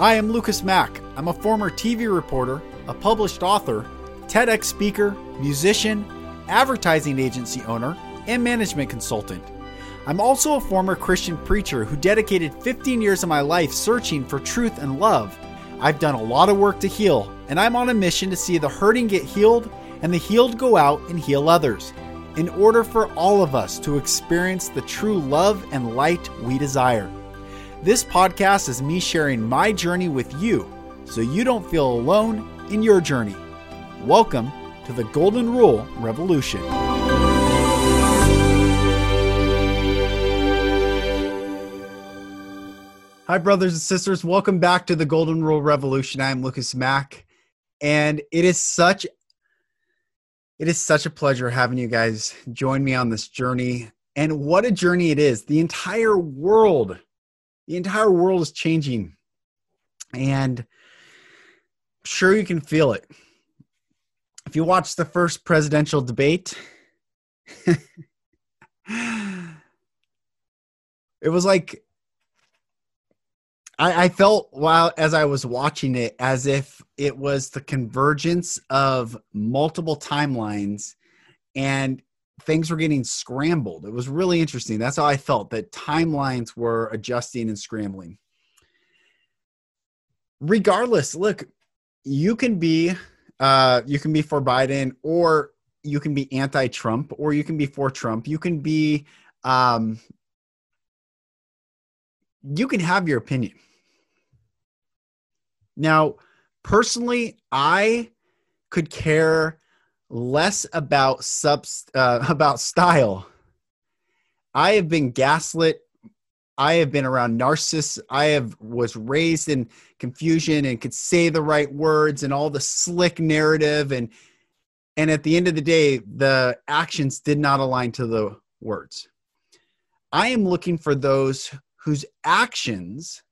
Hi, I'm Lucas Mack. I'm a former TV reporter, a published author, TEDx speaker, musician, advertising agency owner, and management consultant. I'm also a former Christian preacher who dedicated 15 years of my life searching for truth and love. I've done a lot of work to heal, and I'm on a mission to see the hurting get healed and the healed go out and heal others, in order for all of us to experience the true love and light we desire. This podcast is me sharing my journey with you so you don't feel alone in your journey. Welcome to the Golden Rule Revolution. Hi, brothers and sisters. Welcome back to the Golden Rule Revolution. I'm Lucas Mack, and it is such it is such a pleasure having you guys join me on this journey. And what a journey it is! The entire world, the entire world is changing, and sure you can feel it. If you watch the first presidential debate. it was like I, I felt while as I was watching it as if it was the convergence of multiple timelines and things were getting scrambled. It was really interesting. That's how I felt that timelines were adjusting and scrambling. Regardless, look, you can be uh, you can be for Biden or you can be anti-Trump or you can be for Trump. You can be um, you can have your opinion. Now, personally, I could care less about subs uh, about style. I have been gaslit. I have been around narcissists. I have was raised in confusion and could say the right words and all the slick narrative and and at the end of the day, the actions did not align to the words. I am looking for those whose actions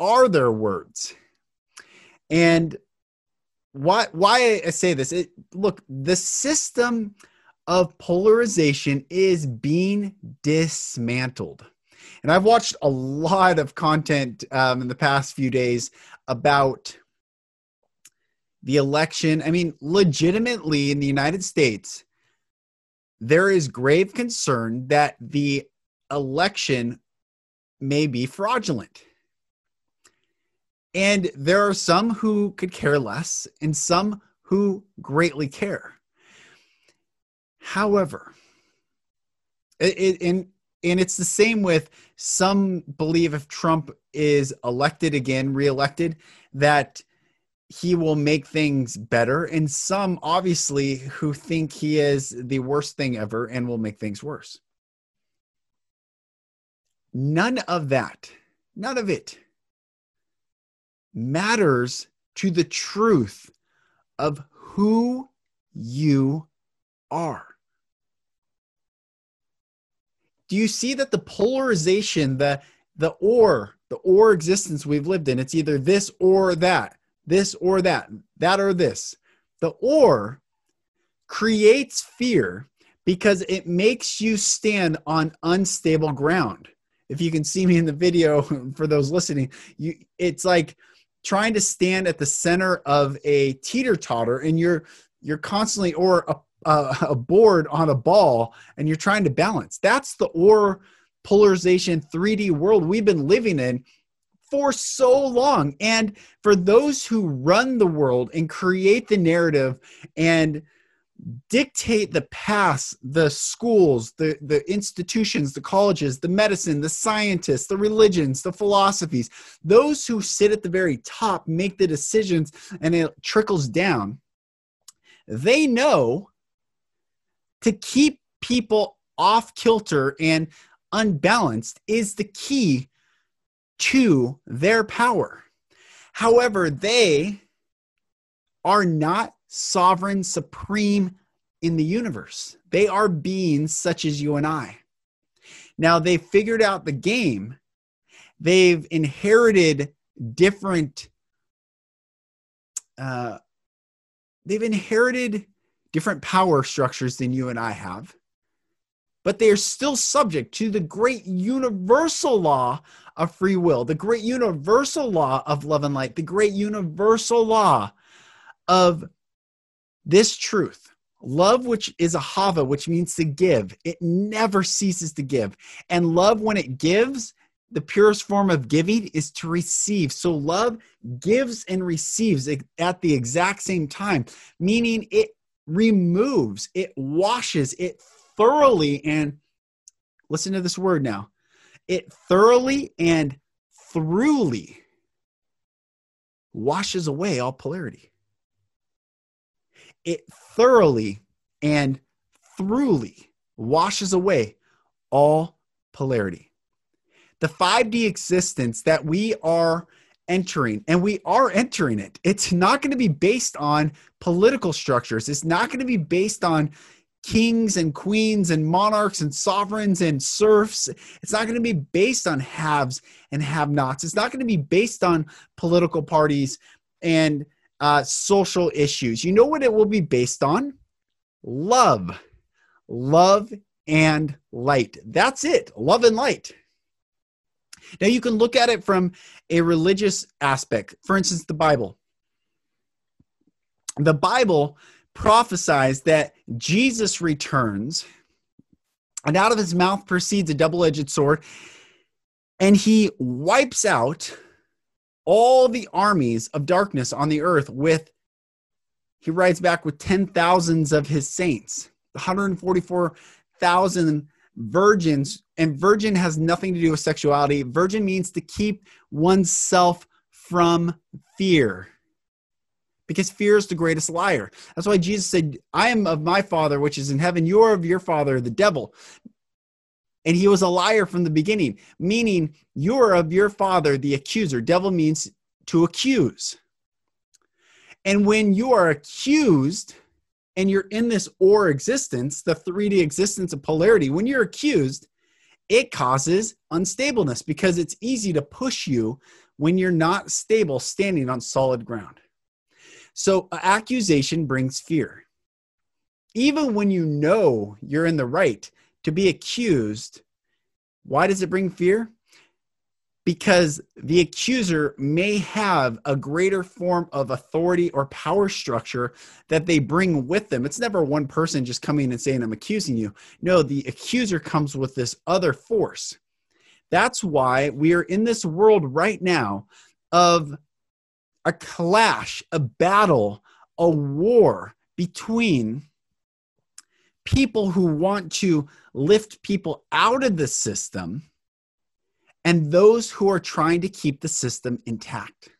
are their words. And why why I say this? It, look, the system of polarization is being dismantled. And I've watched a lot of content um, in the past few days about the election. I mean, legitimately in the United States, there is grave concern that the election may be fraudulent. And there are some who could care less and some who greatly care. However, it, it, and and it's the same with some believe if Trump is elected again, reelected, that he will make things better, and some obviously who think he is the worst thing ever and will make things worse. None of that, none of it matters to the truth of who you are. Do you see that the polarization, the the or, the or existence we've lived in, it's either this or that, this or that, that or this. The or creates fear because it makes you stand on unstable ground. If you can see me in the video for those listening, you it's like trying to stand at the center of a teeter totter and you're you're constantly or a, a, a, board on a ball and you're trying to balance. That's the or polarization 3d world we've been living in for so long. And for those who run the world and create the narrative and dictate the paths, the schools, the, the institutions, the colleges, the medicine, the scientists, the religions, the philosophies. Those who sit at the very top make the decisions and it trickles down. They know to keep people off kilter and unbalanced is the key to their power. However, they are not sovereign, supreme in the universe. They are beings such as you and I. Now, they figured out the game, they've inherited different. Uh, they've inherited different power structures than you and I have. but they are still subject to the great universal law of free will, the great universal law of love and light, the great universal law of this truth. Love, which is ahava, which means to give, it never ceases to give. And love, when it gives, the purest form of giving is to receive. So love gives and receives at the exact same time, meaning it removes, it washes, it thoroughly and listen to this word now it thoroughly and throughly washes away all polarity. It thoroughly and throughly washes away all polarity. The 5D existence that we are entering, and we are entering it, it's not going to be based on political structures. It's not going to be based on kings and queens and monarchs and sovereigns and serfs. It's not going to be based on haves and have nots. It's not going to be based on political parties and uh, social issues. You know what it will be based on? Love. Love and light. That's it. Love and light. Now you can look at it from a religious aspect. For instance, the Bible. The Bible prophesies that Jesus returns, and out of his mouth proceeds a double edged sword, and he wipes out all the armies of darkness on the earth with, he rides back with ten thousands of his saints, 144,000 virgins. And virgin has nothing to do with sexuality. Virgin means to keep oneself from fear because fear is the greatest liar. That's why Jesus said, I am of my Father, which is in heaven. You are of your Father, the devil. And he was a liar from the beginning, meaning you are of your Father, the accuser. Devil means to accuse. And when you are accused and you're in this or existence, the 3D existence of polarity, when you're accused, it causes unstableness because it's easy to push you when you're not stable standing on solid ground. So, accusation brings fear. Even when you know you're in the right to be accused, why does it bring fear? Because the accuser may have a greater form of authority or power structure that they bring with them. It's never one person just coming and saying, I'm accusing you. No, the accuser comes with this other force. That's why we are in this world right now of a clash, a battle, a war between people who want to lift people out of the system and those who are trying to keep the system intact.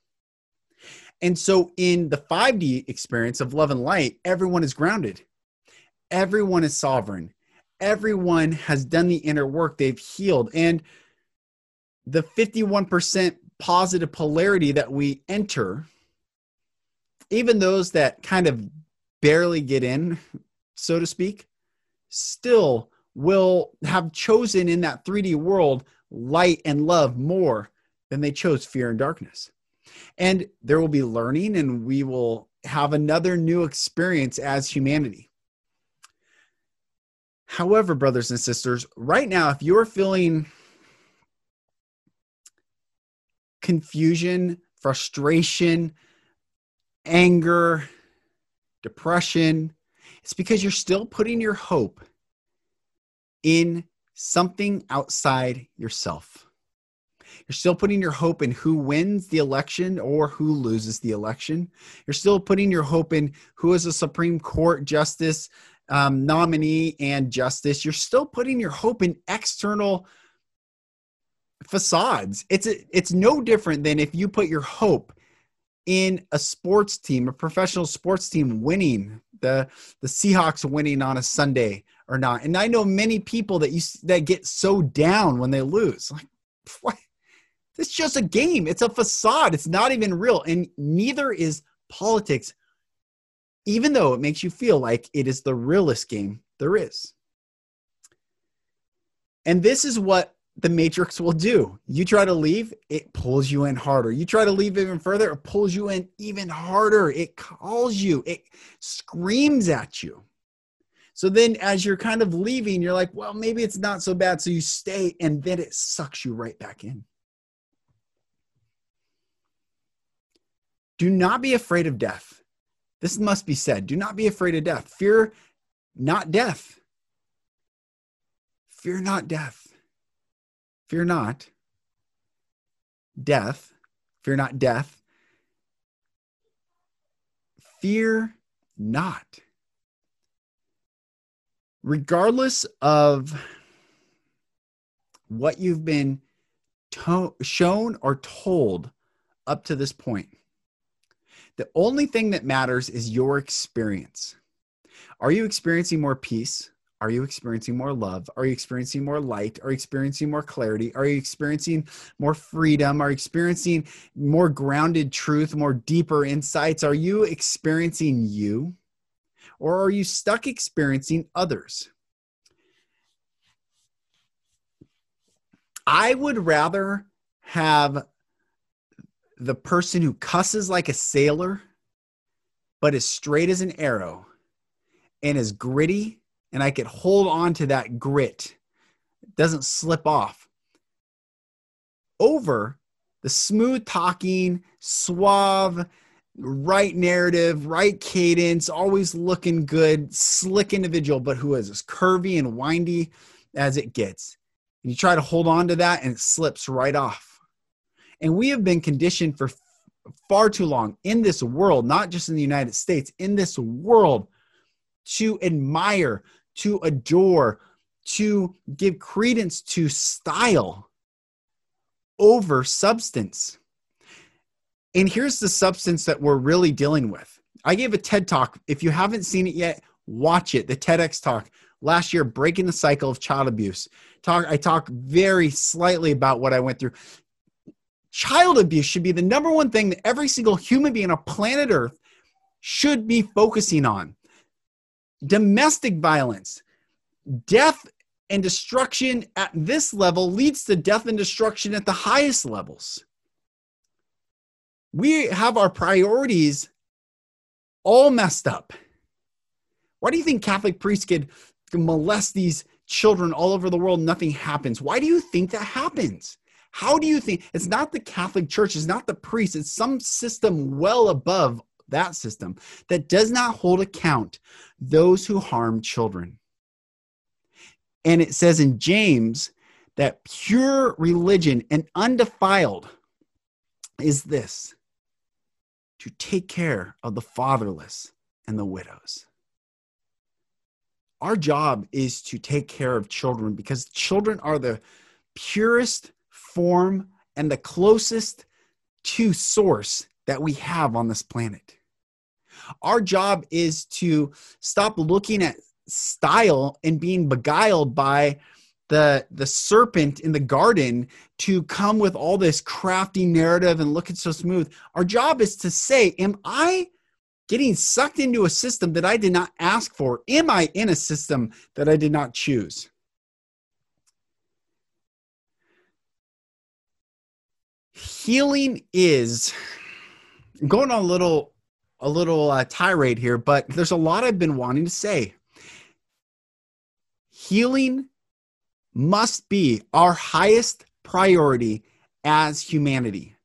And so, in the 5D experience of love and light, everyone is grounded, everyone is sovereign, everyone has done the inner work, they've healed. And the 51% positive polarity that we enter, even those that kind of barely get in, so to speak, still will have chosen in that 3D world light and love more than they chose fear and darkness. And there will be learning, and we will have another new experience as humanity. However, brothers and sisters, right now, if you're feeling confusion, frustration, anger, depression. It's because you're still putting your hope in something outside yourself. You're still putting your hope in who wins the election or who loses the election. You're still putting your hope in who is a Supreme Court justice um, nominee and justice. You're still putting your hope in external facades. It's a, it's no different than if you put your hope in a sports team, a professional sports team winning the the Seahawks winning on a Sunday or not. And I know many people that you that get so down when they lose. Like what? It's just a game. It's a facade. It's not even real. And neither is politics, even though it makes you feel like it is the realest game there is. And this is what the matrix will do. You try to leave, it pulls you in harder. You try to leave even further, it pulls you in even harder. It calls you, it screams at you. So then, as you're kind of leaving, you're like, well, maybe it's not so bad. So you stay, and then it sucks you right back in. Do not be afraid of death. This must be said. Do not be afraid of death. Fear not death. Fear not death. Fear not death. Fear not death. Fear not regardless of what you've been to- shown or told up to this point, the only thing that matters is your experience. Are you experiencing more peace? Are you experiencing more love? Are you experiencing more light? Are you experiencing more clarity? Are you experiencing more freedom? Are you experiencing more grounded truth, more deeper insights? Are you experiencing you? Or are you stuck experiencing others? I would rather have the person who cusses like a sailor, but is straight as an arrow and is gritty, and I could hold on to that grit, it doesn't slip off, over the smooth talking, suave, right narrative, right cadence, always looking good, slick individual, but who is as curvy and windy as it gets. And you try to hold on to that and it slips right off. And we have been conditioned for far too long in this world, not just in the United States, in this world to admire, to adore, to give credence to style over substance. And here's the substance that we're really dealing with. I gave a TED talk. If you haven't seen it yet, watch it. The TEDx talk last year, breaking the cycle of child abuse. Talk. I talk very slightly about what I went through. Child abuse should be the number one thing that every single human being on planet Earth should be focusing on. Domestic violence, death and destruction at this level leads to death and destruction at the highest levels we have our priorities all messed up. Why do you think Catholic priests could molest these children all over the world? Nothing happens. Why do you think that happens? How do you think it's not the Catholic Church, it's not the priest, it's some system well above that system that does not hold account those who harm children. And it says in James that pure religion and undefiled is this to take care of the fatherless and the widows. Our job is to take care of children because children are the purest form and the closest to source that we have on this planet. Our job is to stop looking at style and being beguiled by the the serpent in the garden to come with all this crafty narrative and look it's so smooth. Our job is to say am i getting sucked into a system that i did not ask for? Am i in a system that i did not choose? Healing is going on a little a little uh, tirade here but there's a lot i've been wanting to say healing must be our highest priority as humanity.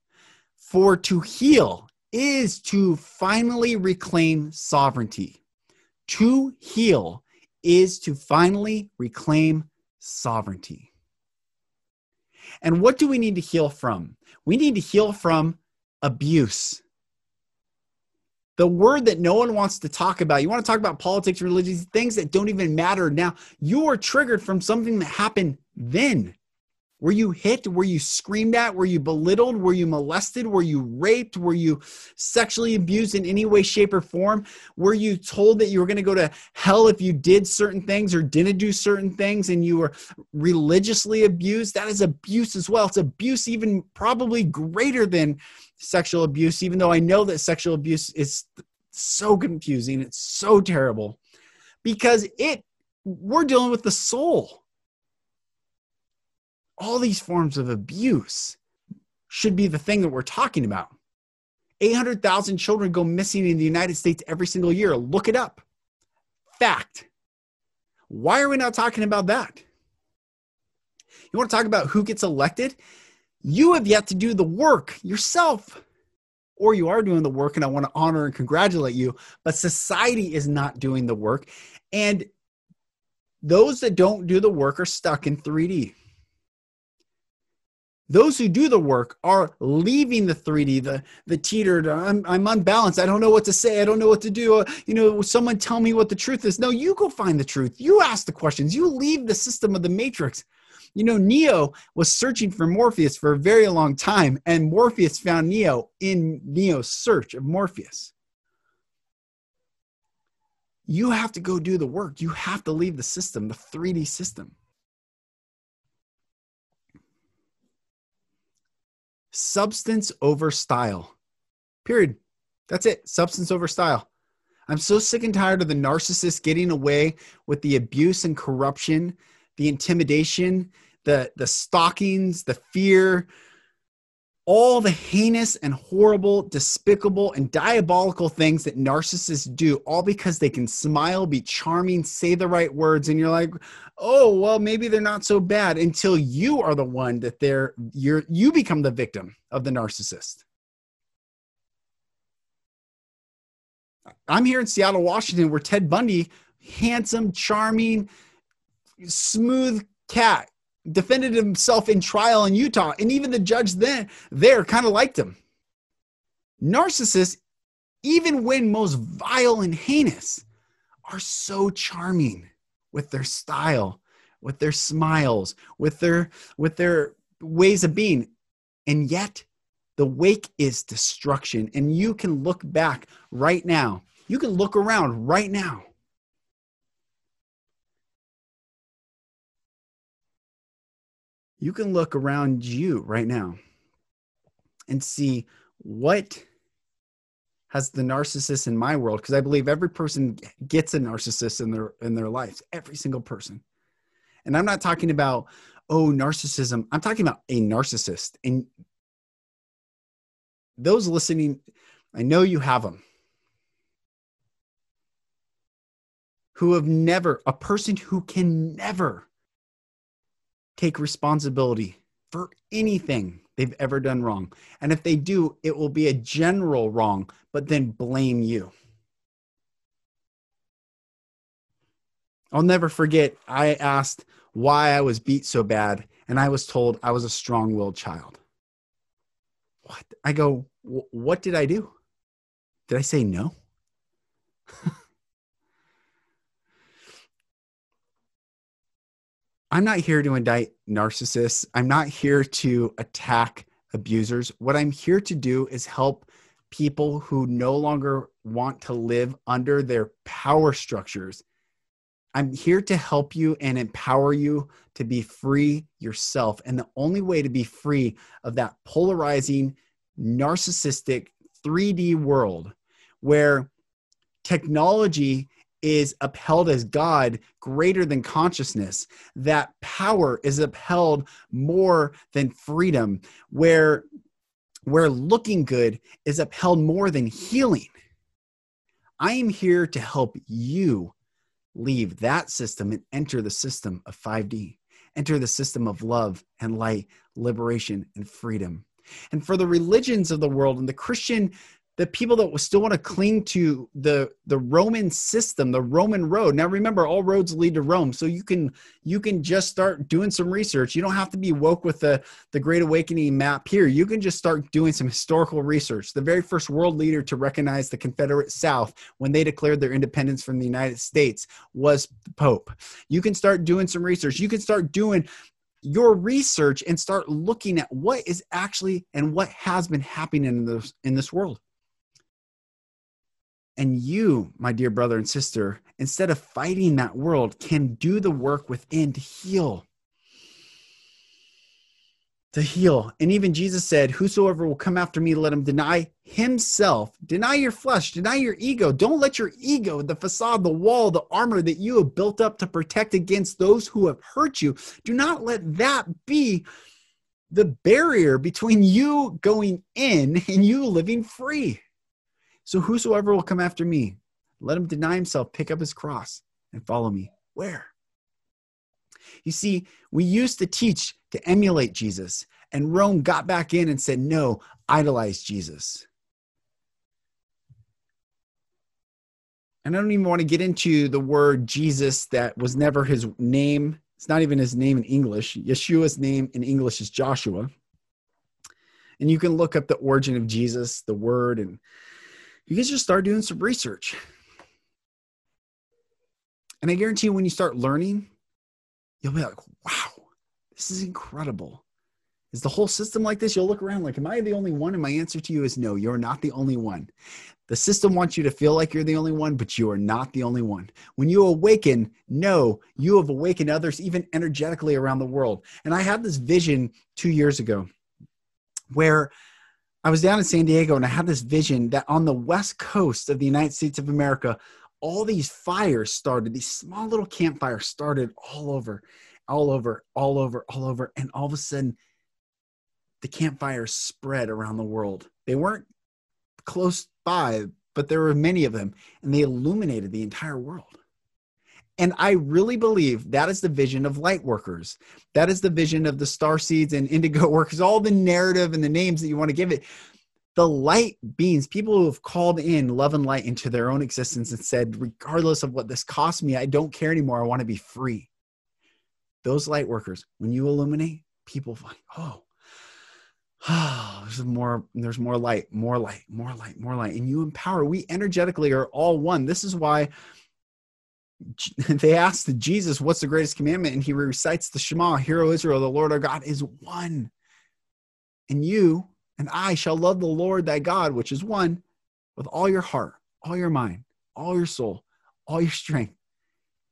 For to heal is to finally reclaim sovereignty. To heal is to finally reclaim sovereignty. And what do we need to heal from? We need to heal from abuse the word that no one wants to talk about. You want to talk about politics, religion, things that don't even matter now. You are triggered from something that happened then. Were you hit? Were you screamed at? Were you belittled? Were you molested? Were you raped? Were you sexually abused in any way, shape, or form? Were you told that you were going to go to hell if you did certain things or didn't do certain things and you were religiously abused? That is abuse as well. It's abuse, even probably greater than sexual abuse, even though I know that sexual abuse is so confusing. It's so terrible because it, we're dealing with the soul all these forms of abuse should be the thing that we're talking about. 800,000 children go missing in the United States every single year. Look it up. Fact. Why are we not talking about that? You want to talk about who gets elected? You have yet to do the work yourself. Or you are doing the work, and I want to honor and congratulate you, but society is not doing the work. And those that don't do the work are stuck in 3D. Those who do the work are leaving the 3D, the the teetered. I'm I'm unbalanced. I don't know what to say. I don't know what to do. Uh, you know, someone tell me what the truth is. No, you go find the truth. You ask the questions. You leave the system of the matrix. You know, Neo was searching for Morpheus for a very long time, and Morpheus found Neo in Neo's search of Morpheus. You have to go do the work. You have to leave the system, the 3D system. substance over style. Period. That's it. Substance over style. I'm so sick and tired of the narcissist getting away with the abuse and corruption, the intimidation, the the stalkings, the fear, all the heinous and horrible, despicable, and diabolical things that narcissists do, all because they can smile, be charming, say the right words, and you're like, oh, well, maybe they're not so bad until you are the one that they're you're you become the victim of the narcissist. I'm here in Seattle, Washington, where Ted Bundy, handsome, charming, smooth cat, defended himself in trial in Utah, and even the judge then there kind of liked him. Narcissists, even when most vile and heinous, are so charming with their style, with their smiles, with their with their ways of being. And yet the wake is destruction. And you can look back right now. You can look around right now you can look around you right now and see what has the narcissist in my world because i believe every person gets a narcissist in their in their lives every single person. And i'm not talking about oh narcissism i'm talking about a narcissist. And those listening i know you have them who have never a person who can never take responsibility for anything they've ever done wrong. And if they do, it will be a general wrong, but then blame you. I'll never forget, I asked why I was beat so bad, and I was told I was a strong willed child. What? I go, what did I do? Did I say no? I'm not here to indict narcissists. I'm not here to attack abusers. What I'm here to do is help people who no longer want to live under their power structures. I'm here to help you and empower you to be free yourself. And the only way to be free of that polarizing, narcissistic 3D world where technology is upheld as God greater than consciousness, that power is upheld more than freedom, where, where looking good is upheld more than healing. I am here to help you leave that system and enter the system of 5D, enter the system of love and light, liberation and freedom. And for the religions of the world and the Christian the people that still want to cling to the the roman system the roman road. Now remember all roads lead to rome so you can you can just start doing some research. You don't have to be woke with the the great awakening map here. You can just start doing some historical research. The very first world leader to recognize the confederate south when they declared their independence from the united states was the pope. You can start doing some research. You can start doing your research and start looking at what is actually and what has been happening in this in this world and you, my dear brother and sister, instead of fighting that world, can do the work within to heal. To heal. And even Jesus said, Whosoever will come after me, let him deny himself. Deny your flesh, deny your ego. Don't let your ego, the facade, the wall, the armor that you have built up to protect against those who have hurt you, do not let that be the barrier between you going in and you living free. So whosoever will come after me, let him deny himself, pick up his cross, and follow me. Where? You see, we used to teach to emulate Jesus, and Rome got back in and said, no, idolize Jesus. And I don't even want to get into the word Jesus that was never his name. It's not even his name in English. Yeshua's name in English is Joshua. And you can look up the origin of Jesus, the word, and you guys just start doing some research. And I guarantee you, when you start learning, you'll be like, wow, this is incredible. Is the whole system like this? You'll look around like, am I the only one? And my answer to you is no, you're not the only one. The system wants you to feel like you're the only one, but you are not the only one. When you awaken, know you have awakened others, even energetically around the world. And I had this vision two years ago where I was down in San Diego and I had this vision that on the west coast of the United States of America, all these fires started, these small little campfires started all over, all over, all over, all over. And all of a sudden, the campfires spread around the world. They weren't close by, but there were many of them, and they illuminated the entire world. And I really believe that is the vision of light workers. That is the vision of the star seeds and indigo workers, all the narrative and the names that you want to give it. The light beings, people who have called in love and light into their own existence and said, regardless of what this costs me, I don't care anymore. I want to be free. Those light workers, when you illuminate, people find, oh, oh, there's more, there's more light, more light, more light, more light. And you empower. We energetically are all one. This is why they asked Jesus, What's the greatest commandment? And he recites the Shema, Hear, O Israel, the Lord our God is one. And you and I shall love the Lord thy God, which is one, with all your heart, all your mind, all your soul, all your strength.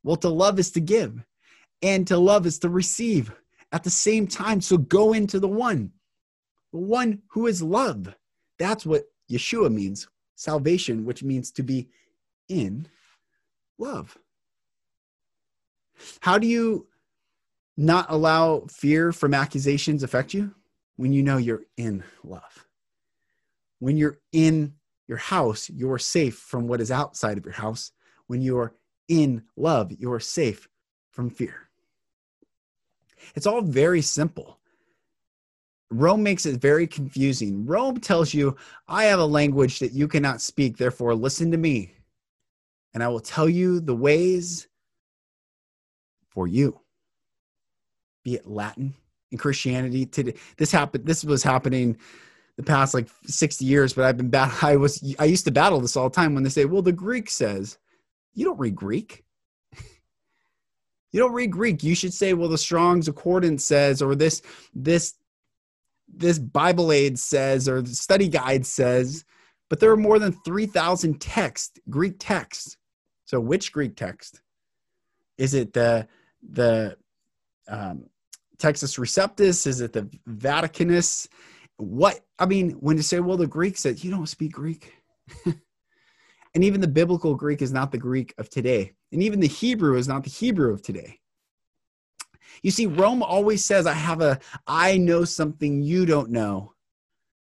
Well, to love is to give, and to love is to receive at the same time. So go into the one, the one who is love. That's what Yeshua means salvation, which means to be in love. How do you not allow fear from accusations affect you? When you know you're in love. When you're in your house, you're safe from what is outside of your house. When you're in love, you're safe from fear. It's all very simple. Rome makes it very confusing. Rome tells you, I have a language that you cannot speak, therefore listen to me. And I will tell you the ways for you. Be it Latin in Christianity today. This happened. This was happening the past like 60 years, but I've been bad. I was, I used to battle this all the time when they say, well, the Greek says, you don't read Greek. you don't read Greek. You should say, well, the Strong's Accordance says, or this, this, this Bible aid says, or the study guide says, but there are more than 3,000 text, Greek texts. So which Greek text? Is it the the um, Textus Receptus? Is it the Vaticanus? What I mean, when you say, well, the Greek said you don't speak Greek, and even the biblical Greek is not the Greek of today, and even the Hebrew is not the Hebrew of today. You see, Rome always says, I have a, I know something you don't know.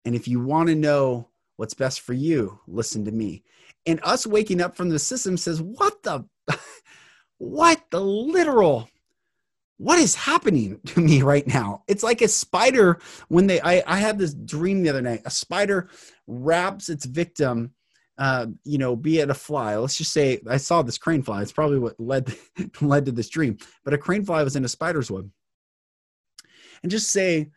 And if you want to know what's best for you, listen to me. And us waking up from the system says, what the what the literal? What is happening to me right now? It's like a spider when they i, I had this dream the other night. A spider wraps its victim uh, you know be it a fly. Let's just say i saw this crane fly. It's probably what led led to this dream. But a crane fly was in a spider's web. And just say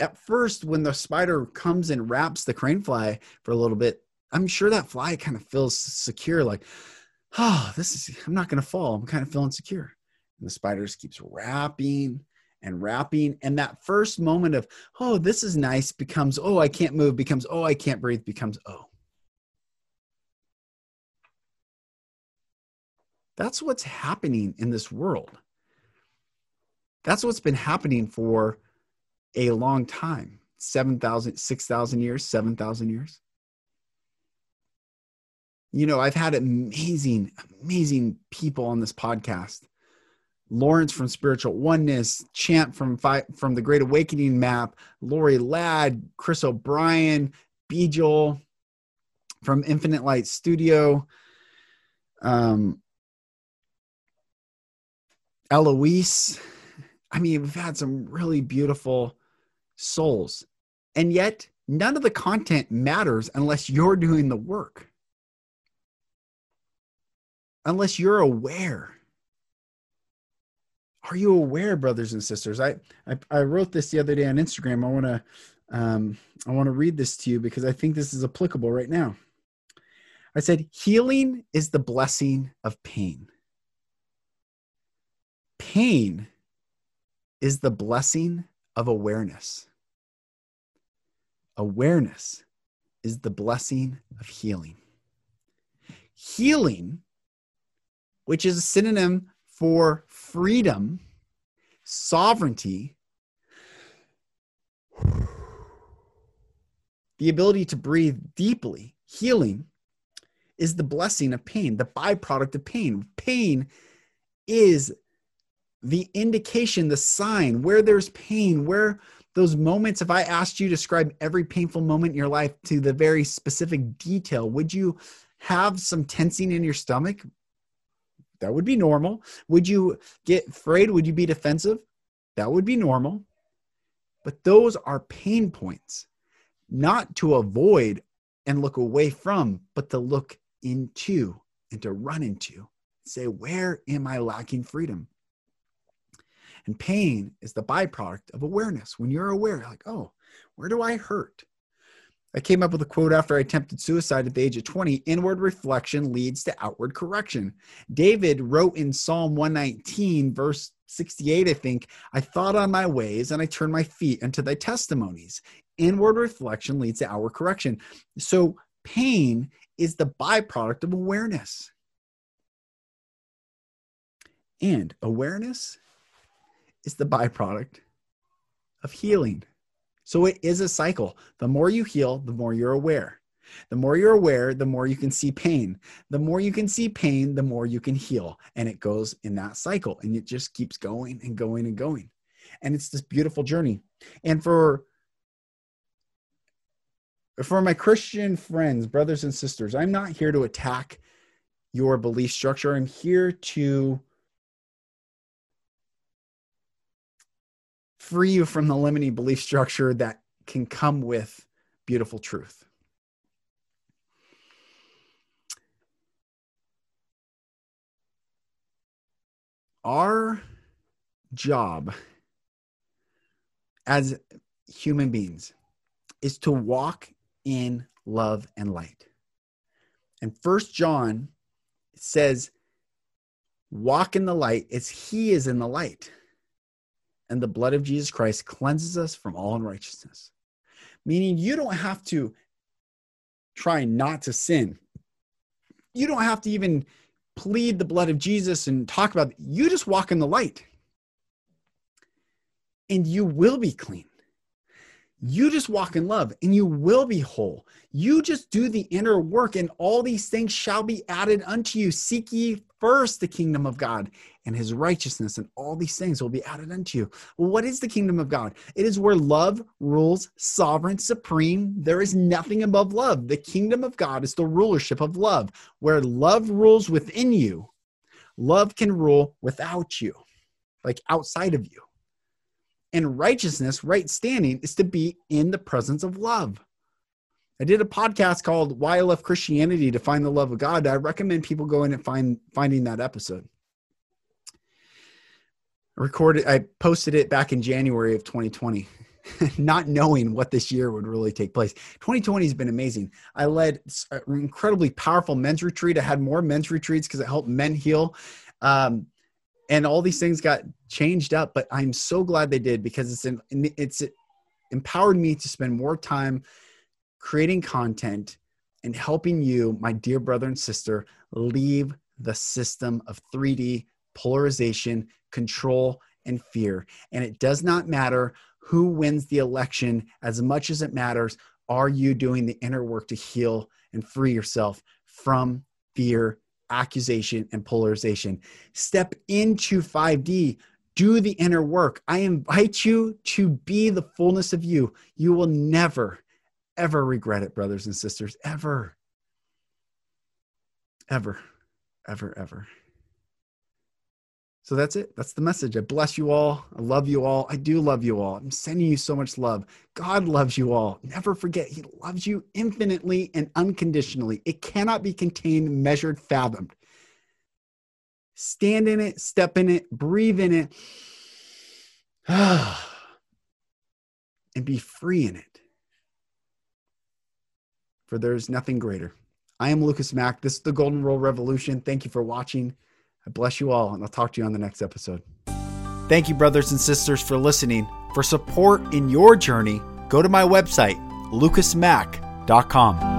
at first when the spider comes and wraps the crane fly for a little bit i'm sure that fly kind of feels secure like oh, this is, I'm not going to fall. I'm kind of feeling secure. And the spider just keeps wrapping and wrapping. And that first moment of, oh, this is nice becomes, oh, I can't move, becomes, oh, I can't breathe, becomes, oh. That's what's happening in this world. That's what's been happening for a long time 7,000, 6,000 years, 7,000 years you know, I've had amazing, amazing people on this podcast. Lawrence from Spiritual Oneness, Champ from from the Great Awakening Map, Lori Ladd, Chris O'Brien, Bijol from Infinite Light Studio, um, Eloise. I mean, we've had some really beautiful souls. And yet, none of the content matters unless you're doing the work, unless you're aware. Are you aware, brothers and sisters? I, I, I wrote this the other day on Instagram. I want to um, I want to read this to you because I think this is applicable right now. I said, healing is the blessing of pain. Pain is the blessing of awareness. Awareness is the blessing of healing. Healing, which is a synonym for freedom, sovereignty, the ability to breathe deeply, healing, is the blessing of pain, the byproduct of pain. Pain is the indication, the sign where there's pain, where those moments, if I asked you to describe every painful moment in your life to the very specific detail, would you have some tensing in your stomach? That would be normal. Would you get afraid? Would you be defensive? That would be normal. But those are pain points, not to avoid and look away from, but to look into and to run into. Say, where am I lacking freedom? And pain is the byproduct of awareness. When you're aware, like, oh, where do I hurt? I came up with a quote after I attempted suicide at the age of 20 inward reflection leads to outward correction. David wrote in Psalm 119, verse 68, I think, I thought on my ways and I turned my feet unto thy testimonies. Inward reflection leads to outward correction. So pain is the byproduct of awareness. And awareness is the byproduct of healing. So it is a cycle. The more you heal, the more you're aware. The more you're aware, the more you can see pain. The more you can see pain, the more you can heal. And it goes in that cycle and it just keeps going and going and going. And it's this beautiful journey. And for for my Christian friends, brothers and sisters, I'm not here to attack your belief structure. I'm here to free you from the limiting belief structure that can come with beautiful truth. Our job as human beings is to walk in love and light. And first John says, walk in the light as he is in the light. And the blood of Jesus Christ cleanses us from all unrighteousness. Meaning you don't have to try not to sin. You don't have to even plead the blood of Jesus and talk about it. You just walk in the light. And you will be clean. You just walk in love and you will be whole. You just do the inner work, and all these things shall be added unto you. Seek ye first the kingdom of God and his righteousness, and all these things will be added unto you. Well, what is the kingdom of God? It is where love rules sovereign, supreme. There is nothing above love. The kingdom of God is the rulership of love, where love rules within you. Love can rule without you, like outside of you. And righteousness, right standing, is to be in the presence of love. I did a podcast called Why I Love Christianity to Find the Love of God. I recommend people go in and find finding that episode. Recorded I posted it back in January of 2020. not knowing what this year would really take place. 2020 has been amazing. I led an incredibly powerful men's retreat. I had more men's retreats because it helped men heal. Um, and all these things got changed up but i'm so glad they did because it's it's empowered me to spend more time creating content and helping you my dear brother and sister leave the system of 3d polarization control and fear and it does not matter who wins the election as much as it matters are you doing the inner work to heal and free yourself from fear accusation and polarization. Step into 5D, do the inner work. I invite you to be the fullness of you. You will never, ever regret it, brothers and sisters, ever. Ever, ever, ever. So that's it. That's the message. I bless you all. I love you all. I do love you all. I'm sending you so much love. God loves you all. Never forget, He loves you infinitely and unconditionally. It cannot be contained, measured, fathomed. Stand in it, step in it, breathe in it, and be free in it. For there is nothing greater. I am Lucas Mack. This is the Golden Rule Revolution. Thank you for watching. I bless you all, and I'll talk to you on the next episode. Thank you, brothers and sisters, for listening. For support in your journey, go to my website, lucasmack.com.